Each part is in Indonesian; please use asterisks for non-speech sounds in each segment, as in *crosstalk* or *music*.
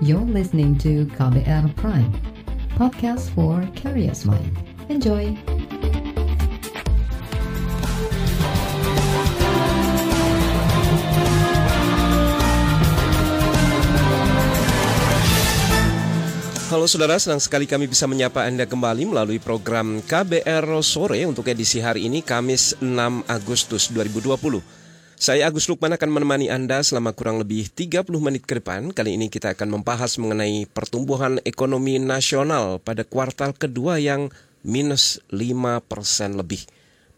You're listening to KBR Prime, podcast for curious mind. Enjoy! Halo saudara, senang sekali kami bisa menyapa Anda kembali melalui program KBR Sore untuk edisi hari ini Kamis 6 Agustus 2020. Saya Agus Lukman akan menemani Anda selama kurang lebih 30 menit ke depan. Kali ini kita akan membahas mengenai pertumbuhan ekonomi nasional pada kuartal kedua yang minus 5% lebih.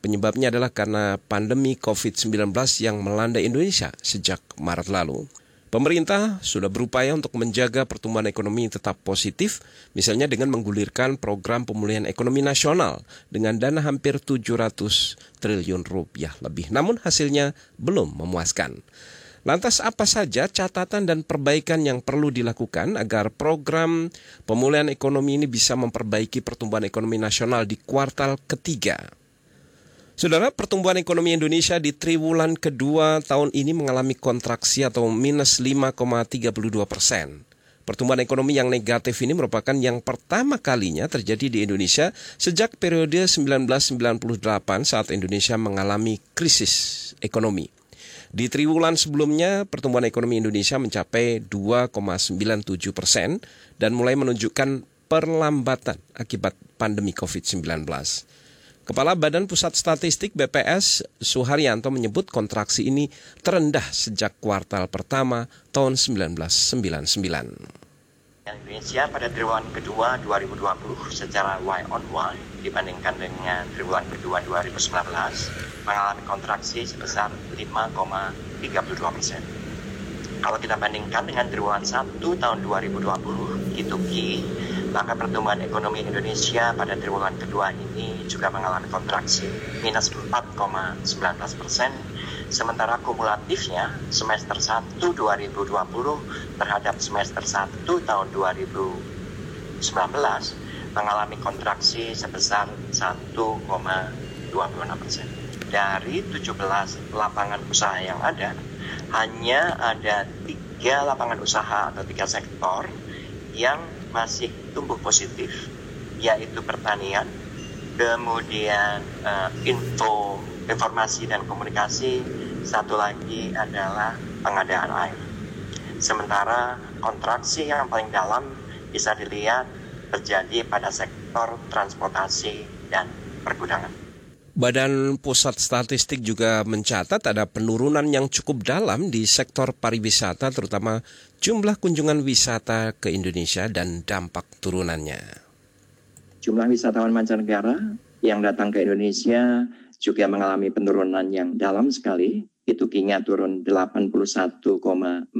Penyebabnya adalah karena pandemi COVID-19 yang melanda Indonesia sejak Maret lalu. Pemerintah sudah berupaya untuk menjaga pertumbuhan ekonomi tetap positif, misalnya dengan menggulirkan program pemulihan ekonomi nasional dengan dana hampir 700 triliun rupiah lebih. Namun hasilnya belum memuaskan. Lantas apa saja catatan dan perbaikan yang perlu dilakukan agar program pemulihan ekonomi ini bisa memperbaiki pertumbuhan ekonomi nasional di kuartal ketiga? Saudara, pertumbuhan ekonomi Indonesia di triwulan kedua tahun ini mengalami kontraksi atau minus 5,32 persen. Pertumbuhan ekonomi yang negatif ini merupakan yang pertama kalinya terjadi di Indonesia sejak periode 1998 saat Indonesia mengalami krisis ekonomi. Di triwulan sebelumnya, pertumbuhan ekonomi Indonesia mencapai 2,97 persen dan mulai menunjukkan perlambatan akibat pandemi COVID-19. Kepala Badan Pusat Statistik BPS Suharyanto menyebut kontraksi ini terendah sejak kuartal pertama tahun 1999. Indonesia pada triwulan kedua 2020 secara Y on Y dibandingkan dengan triwulan kedua 2019 mengalami kontraksi sebesar 5,32 persen. Kalau kita bandingkan dengan triwulan 1 tahun 2020, Q2Q, maka pertumbuhan ekonomi Indonesia pada triwulan kedua ini juga mengalami kontraksi minus 4,19 persen sementara kumulatifnya semester 1 2020 terhadap semester 1 tahun 2019 mengalami kontraksi sebesar 1,26 persen. Dari 17 lapangan usaha yang ada, hanya ada tiga lapangan usaha atau tiga sektor yang masih tumbuh positif, yaitu pertanian, kemudian uh, info, informasi dan komunikasi, satu lagi adalah pengadaan air. Sementara kontraksi yang paling dalam bisa dilihat terjadi pada sektor transportasi dan pergudangan. Badan Pusat Statistik juga mencatat ada penurunan yang cukup dalam di sektor pariwisata terutama jumlah kunjungan wisata ke Indonesia dan dampak turunannya. Jumlah wisatawan mancanegara yang datang ke Indonesia juga mengalami penurunan yang dalam sekali. Itu kinya turun 81,49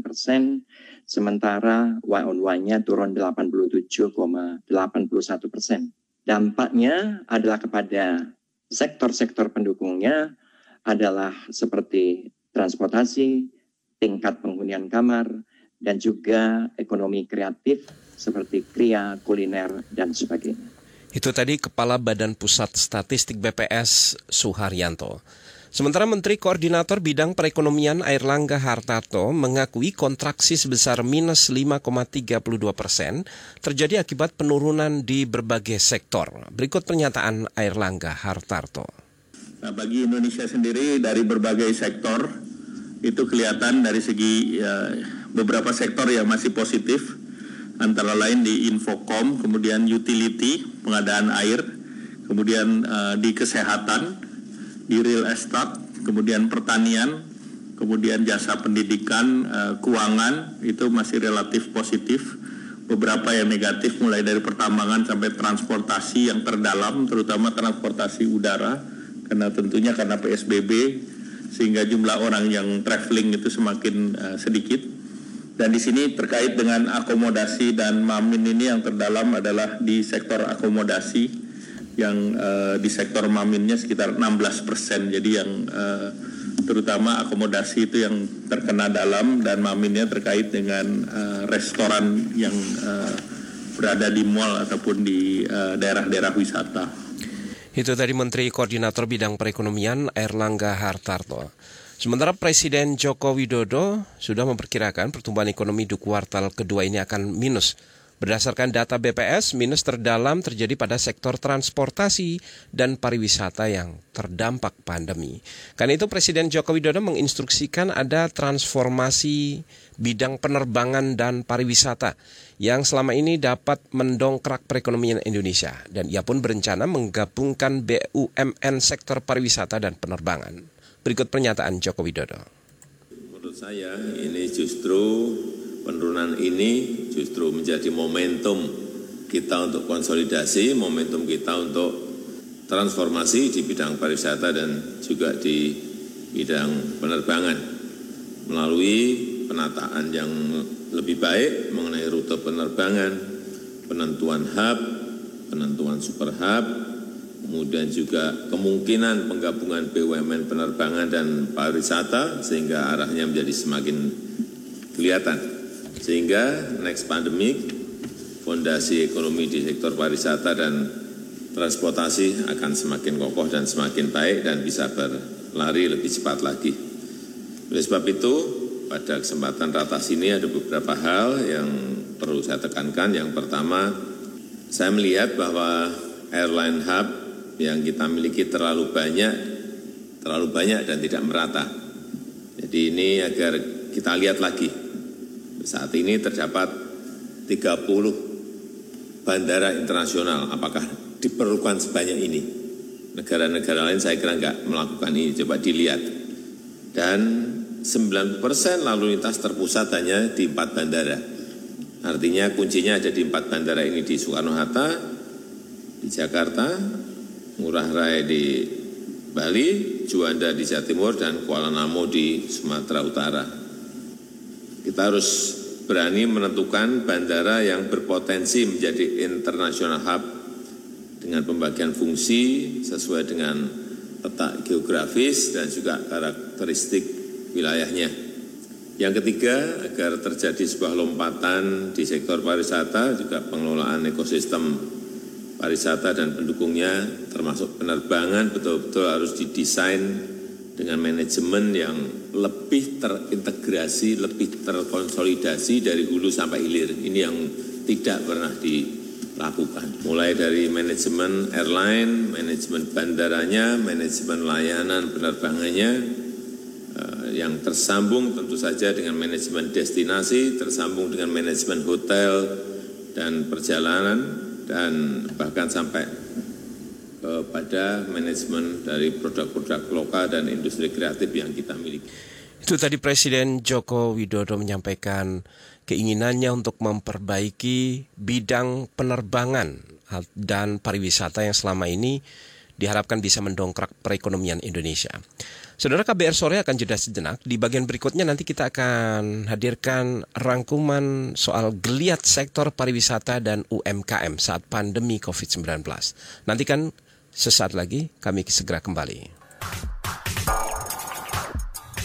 persen, sementara Y on Y-nya turun 87,81 persen. Dampaknya adalah kepada sektor-sektor pendukungnya adalah seperti transportasi, tingkat penghunian kamar, dan juga ekonomi kreatif seperti kria, kuliner, dan sebagainya. Itu tadi Kepala Badan Pusat Statistik BPS Suharyanto. Sementara Menteri Koordinator Bidang Perekonomian Airlangga Hartarto mengakui kontraksi sebesar minus 5,32 persen terjadi akibat penurunan di berbagai sektor. Berikut pernyataan Airlangga Hartarto. Nah, bagi Indonesia sendiri dari berbagai sektor itu kelihatan dari segi ya, beberapa sektor yang masih positif antara lain di Infocom, kemudian utility, pengadaan air, kemudian uh, di kesehatan, di real estate, kemudian pertanian, kemudian jasa pendidikan, uh, keuangan itu masih relatif positif. Beberapa yang negatif mulai dari pertambangan sampai transportasi yang terdalam, terutama transportasi udara, karena tentunya karena PSBB sehingga jumlah orang yang traveling itu semakin uh, sedikit. Dan di sini terkait dengan akomodasi dan mamin ini yang terdalam adalah di sektor akomodasi yang uh, di sektor maminnya sekitar 16 persen. Jadi yang uh, terutama akomodasi itu yang terkena dalam dan maminnya terkait dengan uh, restoran yang uh, berada di mall ataupun di daerah-daerah uh, wisata. Itu tadi Menteri Koordinator Bidang Perekonomian Erlangga Hartarto. Sementara Presiden Joko Widodo sudah memperkirakan pertumbuhan ekonomi di kuartal kedua ini akan minus. Berdasarkan data BPS, minus terdalam terjadi pada sektor transportasi dan pariwisata yang terdampak pandemi. Karena itu Presiden Joko Widodo menginstruksikan ada transformasi bidang penerbangan dan pariwisata yang selama ini dapat mendongkrak perekonomian Indonesia. Dan ia pun berencana menggabungkan BUMN sektor pariwisata dan penerbangan. Berikut pernyataan Joko Widodo. Menurut saya ini justru penurunan ini justru menjadi momentum kita untuk konsolidasi, momentum kita untuk transformasi di bidang pariwisata dan juga di bidang penerbangan melalui penataan yang lebih baik mengenai rute penerbangan, penentuan hub, penentuan super hub, kemudian juga kemungkinan penggabungan BUMN penerbangan dan pariwisata sehingga arahnya menjadi semakin kelihatan. Sehingga next pandemic, fondasi ekonomi di sektor pariwisata dan transportasi akan semakin kokoh dan semakin baik dan bisa berlari lebih cepat lagi. Oleh sebab itu, pada kesempatan ratas ini ada beberapa hal yang perlu saya tekankan. Yang pertama, saya melihat bahwa airline hub yang kita miliki terlalu banyak, terlalu banyak dan tidak merata. Jadi ini agar kita lihat lagi. Saat ini terdapat 30 bandara internasional. Apakah diperlukan sebanyak ini? Negara-negara lain saya kira enggak melakukan ini. Coba dilihat. Dan 90 persen lalu lintas terpusat hanya di empat bandara. Artinya kuncinya ada di empat bandara ini di Soekarno-Hatta, di Jakarta, Ngurah Rai di Bali, Juanda di Jawa Timur, dan Kuala Namo di Sumatera Utara. Kita harus berani menentukan bandara yang berpotensi menjadi international hub dengan pembagian fungsi sesuai dengan letak geografis dan juga karakteristik wilayahnya. Yang ketiga, agar terjadi sebuah lompatan di sektor pariwisata, juga pengelolaan ekosistem pariwisata dan pendukungnya termasuk penerbangan betul-betul harus didesain dengan manajemen yang lebih terintegrasi, lebih terkonsolidasi dari hulu sampai hilir. Ini yang tidak pernah dilakukan. Mulai dari manajemen airline, manajemen bandaranya, manajemen layanan penerbangannya, eh, yang tersambung tentu saja dengan manajemen destinasi, tersambung dengan manajemen hotel dan perjalanan, dan bahkan sampai kepada manajemen dari produk-produk lokal dan industri kreatif yang kita miliki. Itu tadi Presiden Joko Widodo menyampaikan keinginannya untuk memperbaiki bidang penerbangan dan pariwisata yang selama ini diharapkan bisa mendongkrak perekonomian Indonesia. Saudara KBR sore akan jeda sejenak. Di bagian berikutnya nanti kita akan hadirkan rangkuman soal geliat sektor pariwisata dan UMKM saat pandemi COVID-19. Nantikan sesaat lagi kami segera kembali.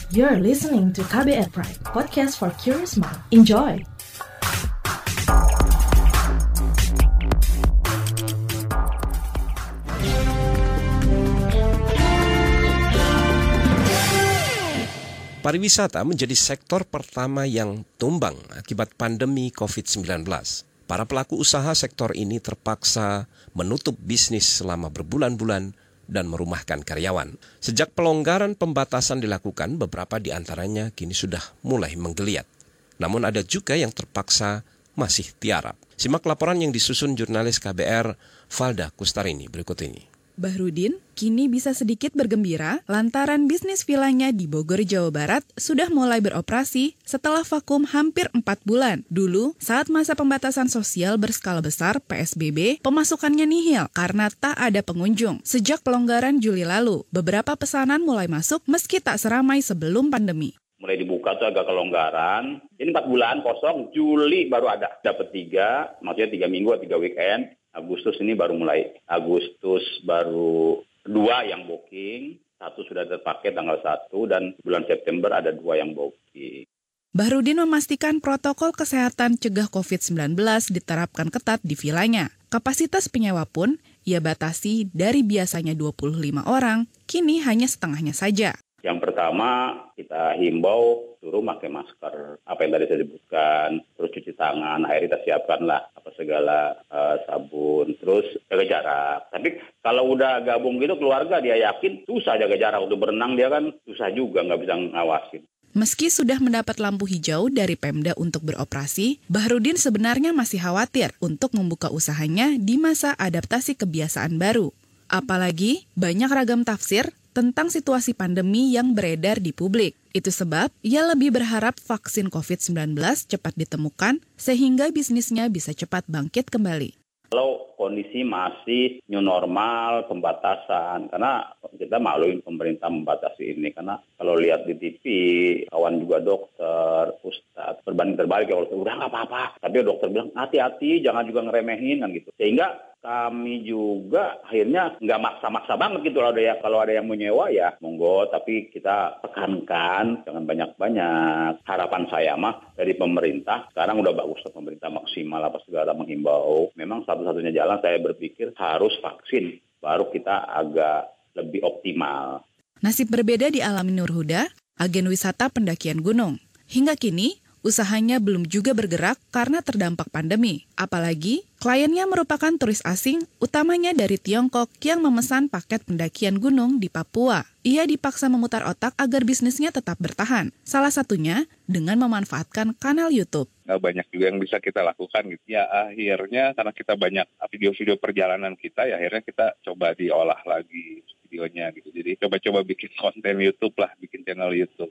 You're listening to KBR Pride, podcast for curious mind. Enjoy! Pariwisata menjadi sektor pertama yang tumbang akibat pandemi COVID-19. Para pelaku usaha sektor ini terpaksa menutup bisnis selama berbulan-bulan dan merumahkan karyawan. Sejak pelonggaran pembatasan dilakukan, beberapa di antaranya kini sudah mulai menggeliat. Namun ada juga yang terpaksa masih tiarap. Simak laporan yang disusun jurnalis KBR Valda Kustarini berikut ini. Bahrudin kini bisa sedikit bergembira lantaran bisnis vilanya di Bogor, Jawa Barat sudah mulai beroperasi setelah vakum hampir 4 bulan. Dulu, saat masa pembatasan sosial berskala besar PSBB, pemasukannya nihil karena tak ada pengunjung. Sejak pelonggaran Juli lalu, beberapa pesanan mulai masuk meski tak seramai sebelum pandemi mulai dibuka tuh agak kelonggaran. Ini empat bulan kosong, Juli baru ada. Dapat tiga, maksudnya tiga minggu atau tiga weekend. Agustus ini baru mulai. Agustus baru dua yang booking, satu sudah terpakai tanggal satu dan bulan September ada dua yang booking. Bahrudin memastikan protokol kesehatan cegah COVID-19 diterapkan ketat di vilanya. Kapasitas penyewa pun ia batasi dari biasanya 25 orang, kini hanya setengahnya saja. Yang pertama kita himbau suruh pakai masker, apa yang tadi saya sebutkan, terus cuci tangan, air kita siapkan lah apa segala uh, sabun, terus jaga jarak. Tapi kalau udah gabung gitu keluarga dia yakin susah jaga jarak untuk berenang dia kan susah juga nggak bisa ngawasin. Meski sudah mendapat lampu hijau dari Pemda untuk beroperasi, Bahrudin sebenarnya masih khawatir untuk membuka usahanya di masa adaptasi kebiasaan baru. Apalagi banyak ragam tafsir tentang situasi pandemi yang beredar di publik. Itu sebab ia lebih berharap vaksin COVID-19 cepat ditemukan sehingga bisnisnya bisa cepat bangkit kembali. Kalau kondisi masih new normal, pembatasan, karena kita maklumin pemerintah membatasi ini, karena kalau lihat di TV, kawan juga dokter, ustadz, berbanding terbalik, ya udah nggak apa-apa. Tapi dokter bilang, hati-hati, jangan juga ngeremehin, kan gitu. Sehingga kami juga akhirnya nggak maksa-maksa banget gitu ada ya kalau ada yang menyewa ya monggo tapi kita tekankan jangan banyak-banyak harapan saya mah dari pemerintah sekarang udah bagus pemerintah maksimal apa segala menghimbau memang satu-satunya jalan saya berpikir harus vaksin baru kita agak lebih optimal. Nasib berbeda di alami Nur Huda, agen wisata pendakian gunung. Hingga kini, usahanya belum juga bergerak karena terdampak pandemi. Apalagi, kliennya merupakan turis asing, utamanya dari Tiongkok yang memesan paket pendakian gunung di Papua. Ia dipaksa memutar otak agar bisnisnya tetap bertahan. Salah satunya dengan memanfaatkan kanal YouTube. Nggak banyak juga yang bisa kita lakukan gitu. Ya akhirnya karena kita banyak video-video perjalanan kita, ya akhirnya kita coba diolah lagi videonya gitu. Jadi coba-coba bikin konten YouTube lah, bikin channel YouTube.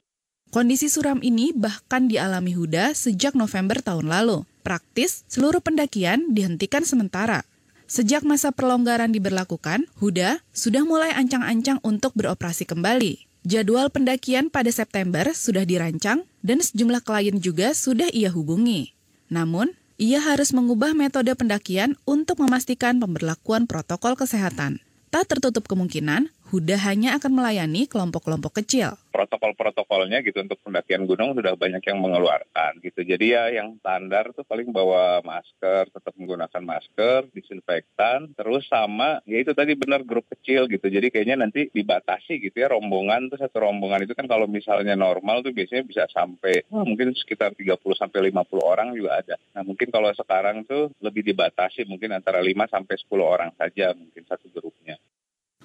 Kondisi suram ini bahkan dialami Huda sejak November tahun lalu. Praktis, seluruh pendakian dihentikan sementara. Sejak masa perlonggaran diberlakukan, Huda sudah mulai ancang-ancang untuk beroperasi kembali. Jadwal pendakian pada September sudah dirancang dan sejumlah klien juga sudah ia hubungi. Namun, ia harus mengubah metode pendakian untuk memastikan pemberlakuan protokol kesehatan. Tak tertutup kemungkinan, Huda hanya akan melayani kelompok-kelompok kecil. Protokol-protokolnya gitu untuk pendakian gunung sudah banyak yang mengeluarkan gitu. Jadi ya yang standar tuh paling bawa masker, tetap menggunakan masker, disinfektan, terus sama ya itu tadi benar grup kecil gitu. Jadi kayaknya nanti dibatasi gitu ya rombongan tuh satu rombongan itu kan kalau misalnya normal tuh biasanya bisa sampai oh, mungkin sekitar 30 sampai 50 orang juga ada. Nah, mungkin kalau sekarang tuh lebih dibatasi mungkin antara 5 sampai 10 orang saja mungkin satu grupnya.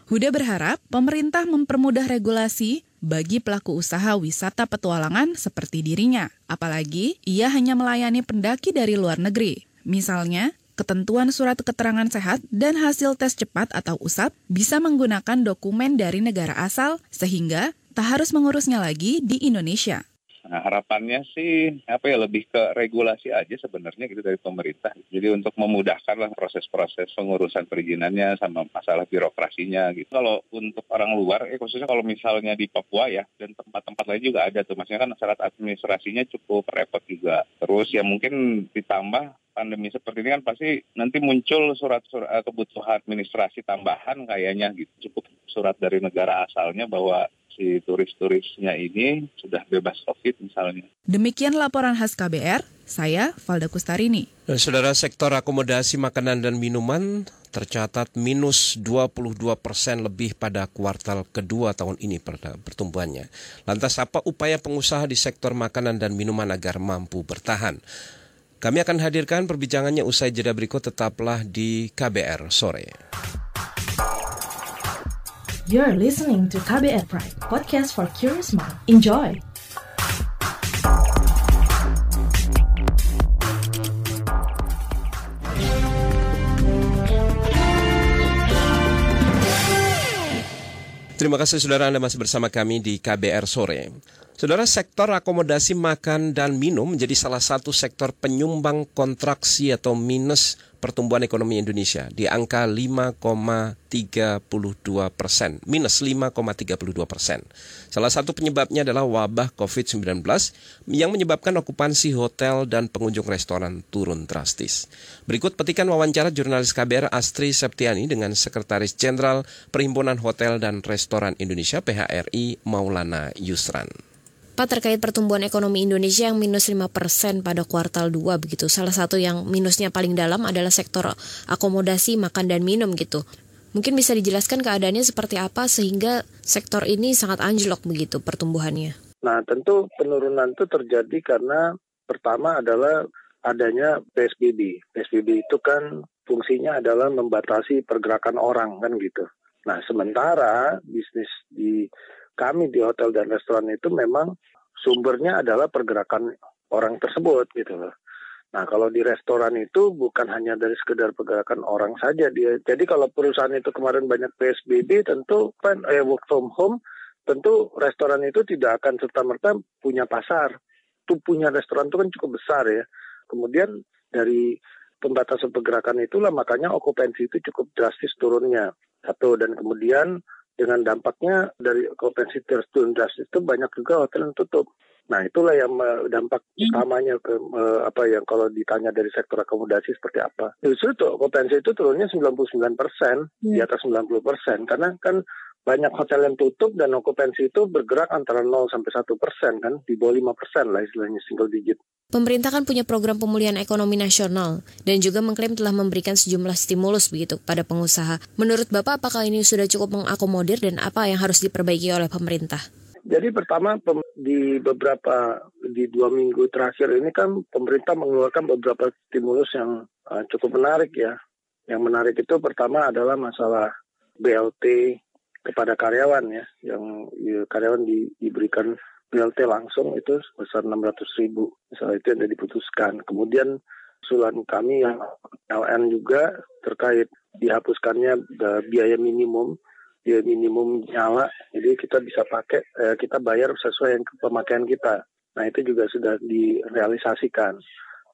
Huda berharap pemerintah mempermudah regulasi bagi pelaku usaha wisata petualangan seperti dirinya. Apalagi ia hanya melayani pendaki dari luar negeri. Misalnya, ketentuan surat keterangan sehat dan hasil tes cepat atau USAP bisa menggunakan dokumen dari negara asal sehingga tak harus mengurusnya lagi di Indonesia. Nah, harapannya sih apa ya lebih ke regulasi aja sebenarnya gitu dari pemerintah. Jadi untuk memudahkan lah proses-proses pengurusan perizinannya sama masalah birokrasinya gitu. Kalau untuk orang luar, eh khususnya kalau misalnya di Papua ya dan tempat-tempat lain juga ada tuh. Maksudnya kan syarat administrasinya cukup repot juga. Terus ya mungkin ditambah pandemi seperti ini kan pasti nanti muncul surat-surat kebutuhan administrasi tambahan kayaknya gitu. Cukup surat dari negara asalnya bahwa si turis-turisnya ini sudah bebas COVID misalnya. Demikian laporan khas KBR, saya Valda Kustarini. Dan saudara sektor akomodasi makanan dan minuman tercatat minus 22 persen lebih pada kuartal kedua tahun ini pertumbuhannya. Lantas apa upaya pengusaha di sektor makanan dan minuman agar mampu bertahan? Kami akan hadirkan perbincangannya usai jeda berikut tetaplah di KBR sore. You're listening to KBR Pride, podcast for curious mind. Enjoy! Terima kasih saudara Anda masih bersama kami di KBR Sore. Saudara, sektor akomodasi makan dan minum menjadi salah satu sektor penyumbang kontraksi atau minus pertumbuhan ekonomi Indonesia di angka 5,32 persen, minus 5,32 persen. Salah satu penyebabnya adalah wabah COVID-19 yang menyebabkan okupansi hotel dan pengunjung restoran turun drastis. Berikut petikan wawancara jurnalis KBR Astri Septiani dengan Sekretaris Jenderal Perhimpunan Hotel dan Restoran Indonesia PHRI Maulana Yusran. Pak terkait pertumbuhan ekonomi Indonesia yang minus 5% pada kuartal 2 begitu. Salah satu yang minusnya paling dalam adalah sektor akomodasi, makan dan minum gitu. Mungkin bisa dijelaskan keadaannya seperti apa sehingga sektor ini sangat anjlok begitu pertumbuhannya. Nah, tentu penurunan itu terjadi karena pertama adalah adanya PSBB. PSBB itu kan fungsinya adalah membatasi pergerakan orang kan gitu. Nah, sementara bisnis di kami di hotel dan restoran itu memang sumbernya adalah pergerakan orang tersebut gitu loh. Nah, kalau di restoran itu bukan hanya dari sekedar pergerakan orang saja dia. Jadi kalau perusahaan itu kemarin banyak PSBB, tentu kan eh, work from home, tentu restoran itu tidak akan serta merta punya pasar. Itu punya restoran itu kan cukup besar ya. Kemudian dari pembatasan pergerakan itulah makanya okupansi itu cukup drastis turunnya. Satu dan kemudian dengan dampaknya dari okupansi turun drastis itu banyak juga hotel yang tutup. Nah, itulah yang dampak hmm. utamanya ke apa yang kalau ditanya dari sektor akomodasi seperti apa. Justru itu okupansi itu turunnya 99 persen hmm. di atas 90 persen karena kan banyak hotel yang tutup dan okupansi itu bergerak antara 0 sampai 1 persen kan di bawah 5 persen lah istilahnya single digit. Pemerintah kan punya program pemulihan ekonomi nasional dan juga mengklaim telah memberikan sejumlah stimulus begitu kepada pengusaha. Menurut Bapak apakah ini sudah cukup mengakomodir dan apa yang harus diperbaiki oleh pemerintah? Jadi pertama di beberapa di dua minggu terakhir ini kan pemerintah mengeluarkan beberapa stimulus yang uh, cukup menarik ya. Yang menarik itu pertama adalah masalah BLT kepada karyawan ya, yang ya, karyawan di, diberikan BLT langsung itu sebesar 600 ribu. Misalnya itu yang sudah diputuskan. Kemudian usulan kami yang LN juga terkait dihapuskannya biaya minimum ya minimum nyala jadi kita bisa pakai eh, kita bayar sesuai yang pemakaian kita nah itu juga sudah direalisasikan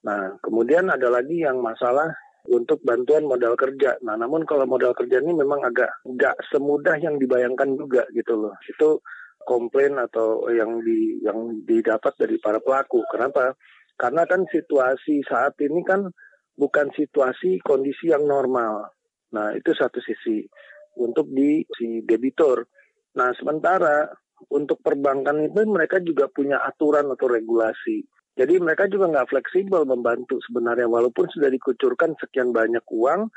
nah kemudian ada lagi yang masalah untuk bantuan modal kerja. Nah namun kalau modal kerja ini memang agak nggak semudah yang dibayangkan juga gitu loh. Itu komplain atau yang di yang didapat dari para pelaku. Kenapa? Karena kan situasi saat ini kan bukan situasi kondisi yang normal. Nah itu satu sisi. Untuk di si debitur. Nah, sementara untuk perbankan itu mereka juga punya aturan atau regulasi. Jadi mereka juga nggak fleksibel membantu sebenarnya walaupun sudah dikucurkan sekian banyak uang,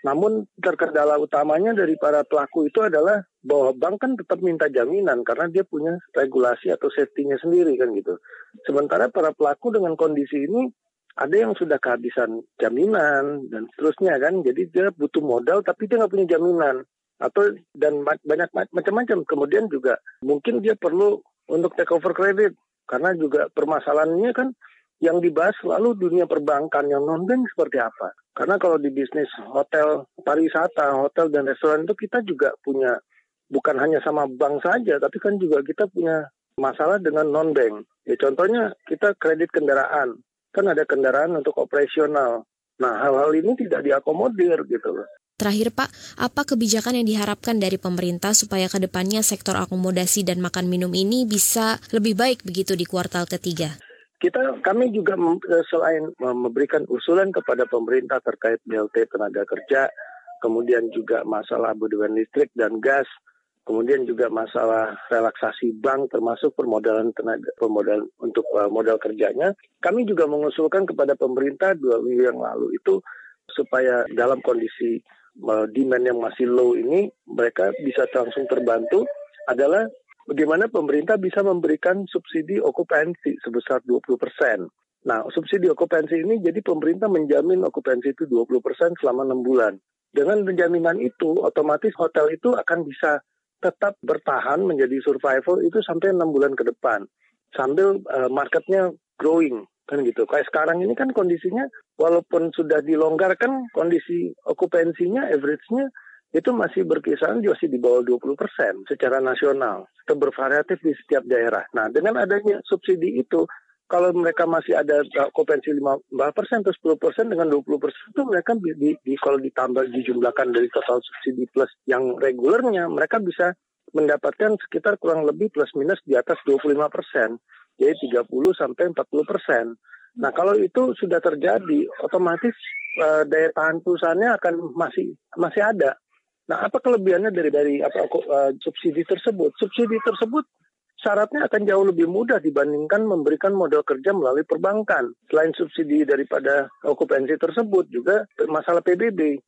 namun terkendala utamanya dari para pelaku itu adalah bahwa bank kan tetap minta jaminan karena dia punya regulasi atau safety-nya sendiri kan gitu. Sementara para pelaku dengan kondisi ini ada yang sudah kehabisan jaminan dan seterusnya kan, jadi dia butuh modal tapi dia nggak punya jaminan atau dan banyak macam-macam. Kemudian juga mungkin dia perlu untuk take over kredit karena juga permasalahannya kan yang dibahas selalu dunia perbankan yang non bank seperti apa. Karena kalau di bisnis hotel, pariwisata, hotel dan restoran itu kita juga punya bukan hanya sama bank saja, tapi kan juga kita punya masalah dengan non bank. Ya contohnya kita kredit kendaraan, kan ada kendaraan untuk operasional. Nah hal-hal ini tidak diakomodir gitu loh. Terakhir Pak, apa kebijakan yang diharapkan dari pemerintah supaya ke depannya sektor akomodasi dan makan minum ini bisa lebih baik begitu di kuartal ketiga? Kita kami juga eh, selain memberikan usulan kepada pemerintah terkait BLT tenaga kerja, kemudian juga masalah abuduan listrik dan gas, kemudian juga masalah relaksasi bank termasuk permodalan tenaga permodalan untuk uh, modal kerjanya. Kami juga mengusulkan kepada pemerintah dua minggu yang lalu itu supaya dalam kondisi demand yang masih low ini mereka bisa langsung terbantu adalah bagaimana pemerintah bisa memberikan subsidi okupansi sebesar 20 persen. Nah, subsidi okupansi ini jadi pemerintah menjamin okupansi itu 20 persen selama 6 bulan. Dengan penjaminan itu, otomatis hotel itu akan bisa tetap bertahan menjadi survival itu sampai 6 bulan ke depan. Sambil uh, marketnya growing kan gitu. Kayak sekarang ini kan kondisinya walaupun sudah dilonggarkan kondisi okupansinya average-nya itu masih berkisaran masih di bawah 20 persen secara nasional. Bervariatif di setiap daerah. Nah, dengan adanya subsidi itu, kalau mereka masih ada okupansi 5 persen atau 10 persen dengan 20 persen itu mereka di, di, kalau ditambah dijumlahkan dari total subsidi plus yang regulernya, mereka bisa mendapatkan sekitar kurang lebih plus minus di atas 25 persen jadi 30 sampai 40 persen. Nah kalau itu sudah terjadi, otomatis uh, daya tahan perusahaannya akan masih masih ada. Nah apa kelebihannya dari dari apa uh, subsidi tersebut? Subsidi tersebut syaratnya akan jauh lebih mudah dibandingkan memberikan modal kerja melalui perbankan. Selain subsidi daripada okupansi tersebut juga masalah PBB.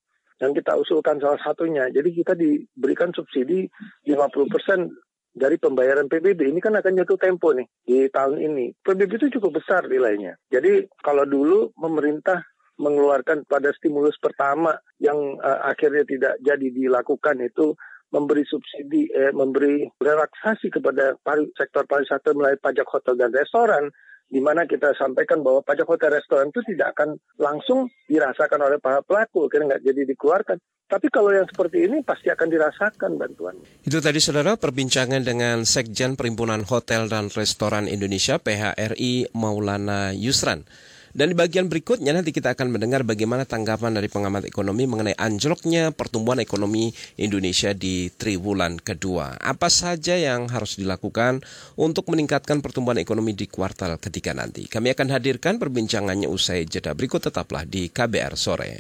yang kita usulkan salah satunya. Jadi kita diberikan subsidi 50% dari pembayaran PBB ini kan akan jatuh tempo nih di tahun ini. PBB itu cukup besar nilainya. Jadi kalau dulu pemerintah mengeluarkan pada stimulus pertama yang uh, akhirnya tidak jadi dilakukan itu memberi subsidi, eh, memberi relaksasi kepada pari, sektor pariwisata melalui pajak hotel dan restoran, di mana kita sampaikan bahwa pajak hotel restoran itu tidak akan langsung dirasakan oleh para pelaku, kira nggak jadi dikeluarkan. Tapi kalau yang seperti ini pasti akan dirasakan bantuan. Itu tadi saudara perbincangan dengan Sekjen Perhimpunan Hotel dan Restoran Indonesia PHRI Maulana Yusran. Dan di bagian berikutnya nanti kita akan mendengar bagaimana tanggapan dari pengamat ekonomi mengenai anjloknya pertumbuhan ekonomi Indonesia di triwulan kedua. Apa saja yang harus dilakukan untuk meningkatkan pertumbuhan ekonomi di kuartal ketiga nanti. Kami akan hadirkan perbincangannya usai jeda berikut tetaplah di KBR sore.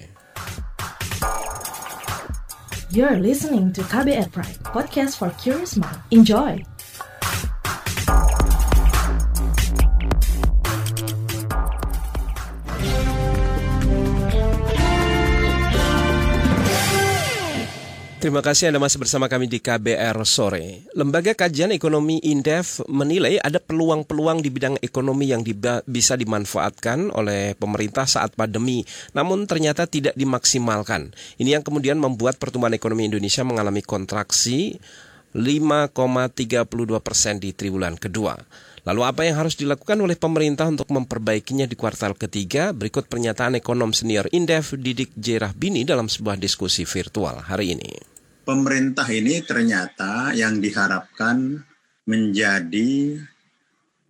You're listening to KBR Pride, podcast for curious mind. Enjoy! Terima kasih Anda masih bersama kami di KBR Sore. Lembaga Kajian Ekonomi Indef menilai ada peluang-peluang di bidang ekonomi yang bisa dimanfaatkan oleh pemerintah saat pandemi, namun ternyata tidak dimaksimalkan. Ini yang kemudian membuat pertumbuhan ekonomi Indonesia mengalami kontraksi 5,32 persen di triwulan kedua. Lalu apa yang harus dilakukan oleh pemerintah untuk memperbaikinya di kuartal ketiga? Berikut pernyataan ekonom senior Indef Didik J. Rahbini dalam sebuah diskusi virtual hari ini pemerintah ini ternyata yang diharapkan menjadi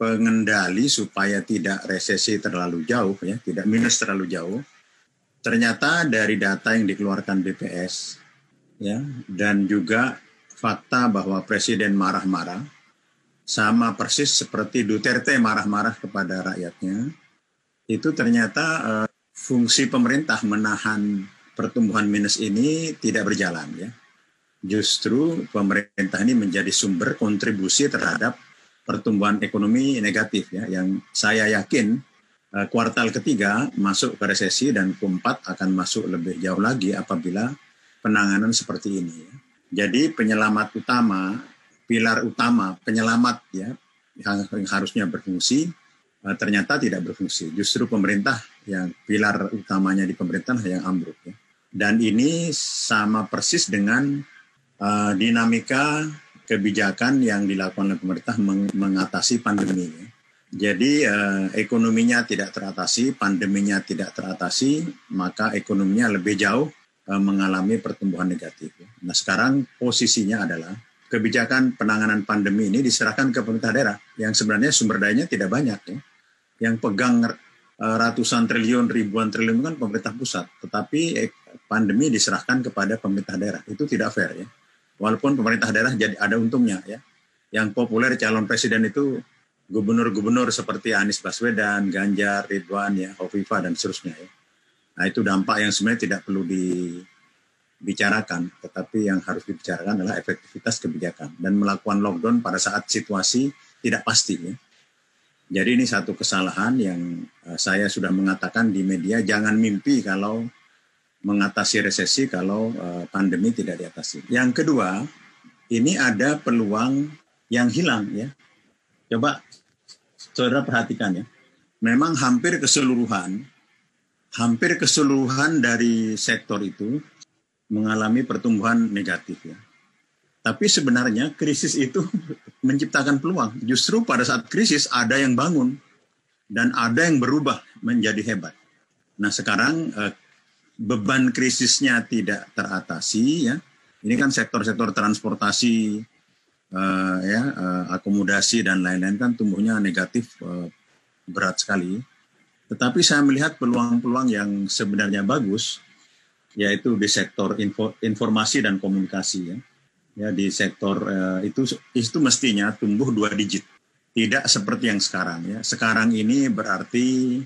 pengendali supaya tidak resesi terlalu jauh ya, tidak minus terlalu jauh. Ternyata dari data yang dikeluarkan BPS ya dan juga fakta bahwa presiden marah-marah sama persis seperti Duterte marah-marah kepada rakyatnya itu ternyata uh, fungsi pemerintah menahan pertumbuhan minus ini tidak berjalan ya justru pemerintah ini menjadi sumber kontribusi terhadap pertumbuhan ekonomi negatif ya yang saya yakin uh, kuartal ketiga masuk ke resesi dan keempat akan masuk lebih jauh lagi apabila penanganan seperti ini. Ya. Jadi penyelamat utama, pilar utama penyelamat ya yang, harusnya berfungsi uh, ternyata tidak berfungsi. Justru pemerintah yang pilar utamanya di pemerintahan yang ambruk ya. Dan ini sama persis dengan uh, dinamika kebijakan yang dilakukan oleh pemerintah meng mengatasi pandemi. Jadi uh, ekonominya tidak teratasi, pandeminya tidak teratasi, maka ekonominya lebih jauh uh, mengalami pertumbuhan negatif. Nah sekarang posisinya adalah kebijakan penanganan pandemi ini diserahkan ke pemerintah daerah yang sebenarnya sumber dayanya tidak banyak ya. Yang pegang ratusan triliun, ribuan triliun kan pemerintah pusat, tetapi pandemi diserahkan kepada pemerintah daerah. Itu tidak fair ya walaupun pemerintah daerah jadi ada untungnya ya. Yang populer calon presiden itu gubernur-gubernur seperti Anies Baswedan, Ganjar, Ridwan, ya, Hovifa dan seterusnya ya. Nah itu dampak yang sebenarnya tidak perlu dibicarakan, tetapi yang harus dibicarakan adalah efektivitas kebijakan dan melakukan lockdown pada saat situasi tidak pasti ya. Jadi ini satu kesalahan yang eh, saya sudah mengatakan di media jangan mimpi kalau mengatasi resesi kalau uh, pandemi tidak diatasi. Yang kedua, ini ada peluang yang hilang ya. Coba saudara perhatikan ya. Memang hampir keseluruhan, hampir keseluruhan dari sektor itu mengalami pertumbuhan negatif ya. Tapi sebenarnya krisis itu *laughs* menciptakan peluang. Justru pada saat krisis ada yang bangun dan ada yang berubah menjadi hebat. Nah sekarang eh, beban krisisnya tidak teratasi ya. Ini kan sektor-sektor transportasi uh, ya uh, akomodasi dan lain-lain kan tumbuhnya negatif uh, berat sekali. Tetapi saya melihat peluang-peluang yang sebenarnya bagus yaitu di sektor info, informasi dan komunikasi ya. Ya di sektor uh, itu itu mestinya tumbuh dua digit. Tidak seperti yang sekarang ya. Sekarang ini berarti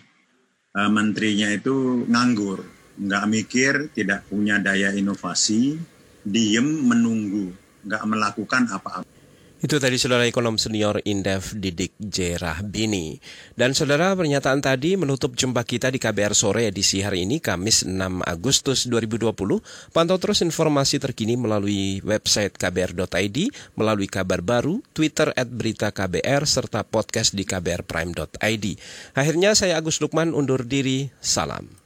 uh, menterinya itu nganggur nggak mikir, tidak punya daya inovasi, diem menunggu, nggak melakukan apa-apa. Itu tadi saudara ekonom senior Indef Didik J. Rahbini. Dan saudara pernyataan tadi menutup jumpa kita di KBR Sore edisi hari ini Kamis 6 Agustus 2020. Pantau terus informasi terkini melalui website kbr.id, melalui kabar baru, Twitter at berita KBR, serta podcast di kbrprime.id. Akhirnya saya Agus Lukman undur diri, salam.